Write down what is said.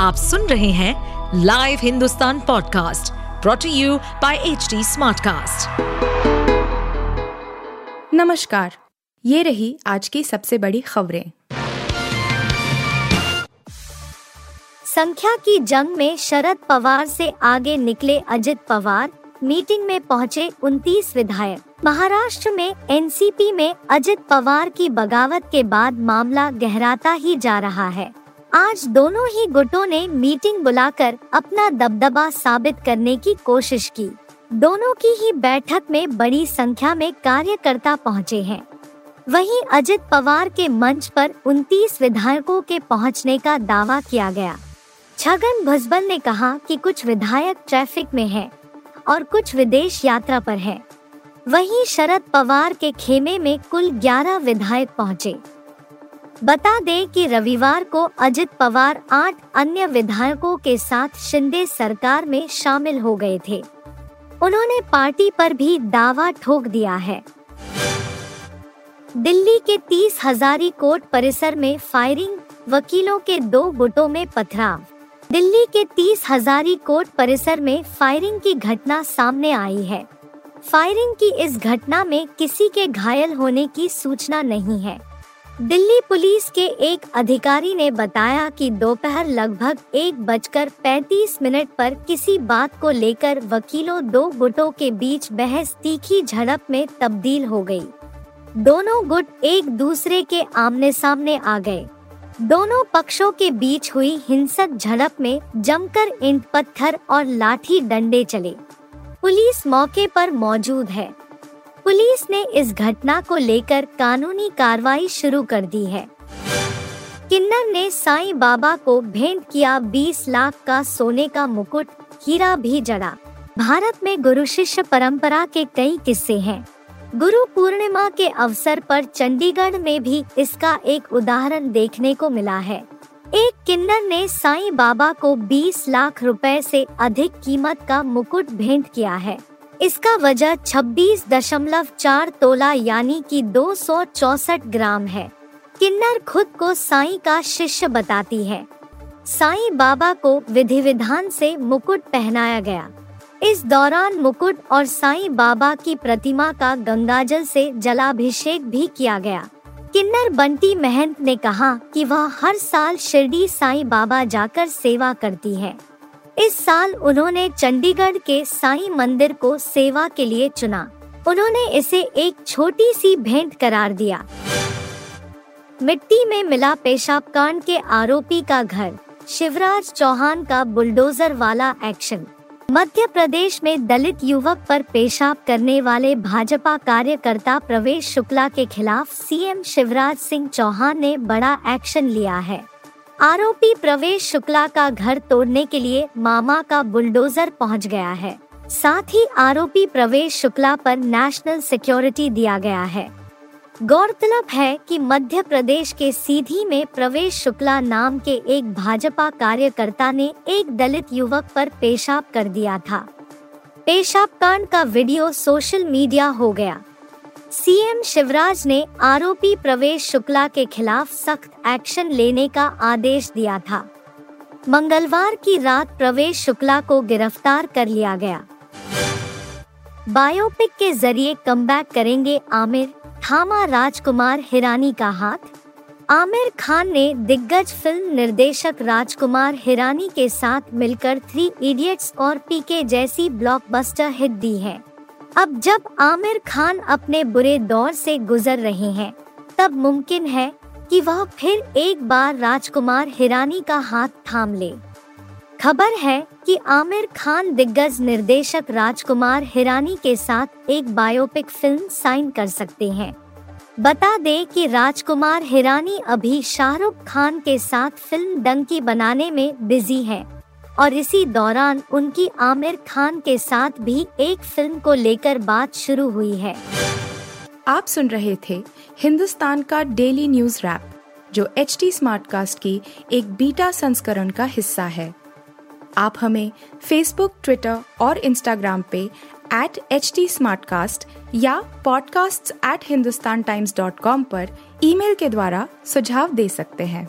आप सुन रहे हैं live Hindustan podcast brought to you by H Smartcast. नमस्कार ये रही आज की सबसे बड़ी खबरें। संख्या की जंग में शरद पवार से आगे निकले अजित पवार मीटिंग में पहुँचे 29 विधायक। महाराष्ट्र में एनसीपी में अजित पवार की बगावत के बाद मामला गहराता ही जा रहा है। आज दोनों ही गुटों ने मीटिंग बुलाकर अपना दबदबा साबित करने की कोशिश की। दोनों की ही बैठक में बड़ी संख्या में कार्यकर्ता पहुँचे हैं। वहीं अजित पवार के मंच पर 29 विधायकों के पहुँचने का दावा किया गया। छगन भुजबल ने कहा कि कुछ विधायक ट्रैफ़िक में हैं और कुछ विदेश यात्रा पर हैं। वहीं शरद पवार के खेमे में कुल 11 विधायक पहुँचे। बता दें कि रविवार को अजित पवार आठ अन्य विधायकों के साथ शिंदे सरकार में शामिल हो गए थे। उन्होंने पार्टी पर भी दावा ठोक दिया है। दिल्ली के तीस हजारी कोर्ट परिसर में फायरिंग, वकीलों के दो गुटों में पथराव। दिल्ली के तीस हजारी कोर्ट परिसर में फायरिंग की घटना सामने आई है। फायरिंग की इस घटना में किसी के घायल होने की सूचना नहीं है। दिल्ली पुलिस के एक अधिकारी ने बताया कि दोपहर लगभग एक बजकर पैतीस मिनट पर किसी बात को लेकर वकीलों दो गुटों के बीच बहस तीखी झड़प में तब्दील हो गई। दोनों गुट एक दूसरे के आमने सामने आ गए। दोनों पक्षों के बीच हुई हिंसक झड़प में जमकर ईंट पत्थर और लाठी डंडे चले। पुलिस मौके पर मौजूद है। पुलिस ने इस घटना को लेकर कानूनी कार्रवाई शुरू कर दी है। किन्नर ने साईं बाबा को भेंट किया 20 लाख का सोने का मुकुट, हीरा भी जड़ा। भारत में गुरु शिष्य परंपरा के कई किस्से हैं। गुरु पूर्णिमा के अवसर पर चंडीगढ़ में भी इसका एक उदाहरण देखने को मिला है। एक किन्नर ने साईं बाबा को 20 लाख रुपए से अधिक कीमत का मुकुट भेंट किया है। इसका दशमलव चार तोला यानी कि दो सौ चौसठ ग्राम है। किन्नर खुद को साईं का शिष्य बताती है। साईं बाबा को विधि विधान से मुकुट पहनाया गया। इस दौरान मुकुट और साईं बाबा की प्रतिमा का गंगाजल से जलाभिषेक भी किया गया। किन्नर बंटी महंत ने कहा कि वह हर साल शिरडी साईं बाबा जाकर सेवा करती है। इस साल उन्होंने चंडीगढ़ के साईं मंदिर को सेवा के लिए चुना। उन्होंने इसे एक छोटी सी भेंट करार दिया। मिट्टी में मिला पेशाब कांड के आरोपी का घर, शिवराज चौहान का बुलडोजर वाला एक्शन। मध्य प्रदेश में दलित युवक पर पेशाब करने वाले भाजपा कार्यकर्ता प्रवेश शुक्ला के खिलाफ सीएम शिवराज सिंह चौहान ने बड़ा एक्शन लिया है। आरोपी प्रवेश शुक्ला का घर तोड़ने के लिए मामा का बुलडोजर पहुँच गया है। साथ ही आरोपी प्रवेश शुक्ला पर नेशनल सिक्योरिटी दिया गया है। गौरतलब है कि मध्य प्रदेश के सीधी में प्रवेश शुक्ला नाम के एक भाजपा कार्यकर्ता ने एक दलित युवक पर पेशाब कर दिया था। पेशाब कांड का वीडियो सोशल मीडिया हो गया। सीएम शिवराज ने आरोपी प्रवेश शुक्ला के खिलाफ सख्त एक्शन लेने का आदेश दिया था। मंगलवार की रात प्रवेश शुक्ला को गिरफ़्तार कर लिया गया। बायोपिक के ज़रिए कमबैक करेंगे आमिर, थामा राजकुमार हिरानी का हाथ। आमिर खान ने दिग्गज फ़िल्म निर्देशक राजकुमार हिरानी के साथ मिलकर थ्री इडियट्स और पीके जैसी ब्लॉकबस्टर हिट दी है। अब जब आमिर खान अपने बुरे दौर से गुजर रहे हैं, तब मुमकिन है कि वह फिर एक बार राजकुमार हिरानी का हाथ थाम ले। खबर है कि आमिर खान दिग्गज निर्देशक राजकुमार हिरानी के साथ एक बायोपिक फ़िल्म साइन कर सकते हैं। बता दें कि राजकुमार हिरानी अभी शाहरुख खान के साथ फ़िल्म डंकी बनाने में बिज़ी हैं। और इसी दौरान उनकी आमिर खान के साथ भी एक फ़िल्म को लेकर बात शुरू हुई है। आप सुन रहे थे हिंदुस्तान का डेली न्यूज़ रैप, जो एच टी स्मार्ट कास्ट की एक बीटा संस्करण का हिस्सा है। आप हमें फेसबुक ट्विटर और इंस्टाग्राम पे एट एच टी या podcasts@hindustantimes.com पर ईमेल के द्वारा सुझाव दे सकते हैं।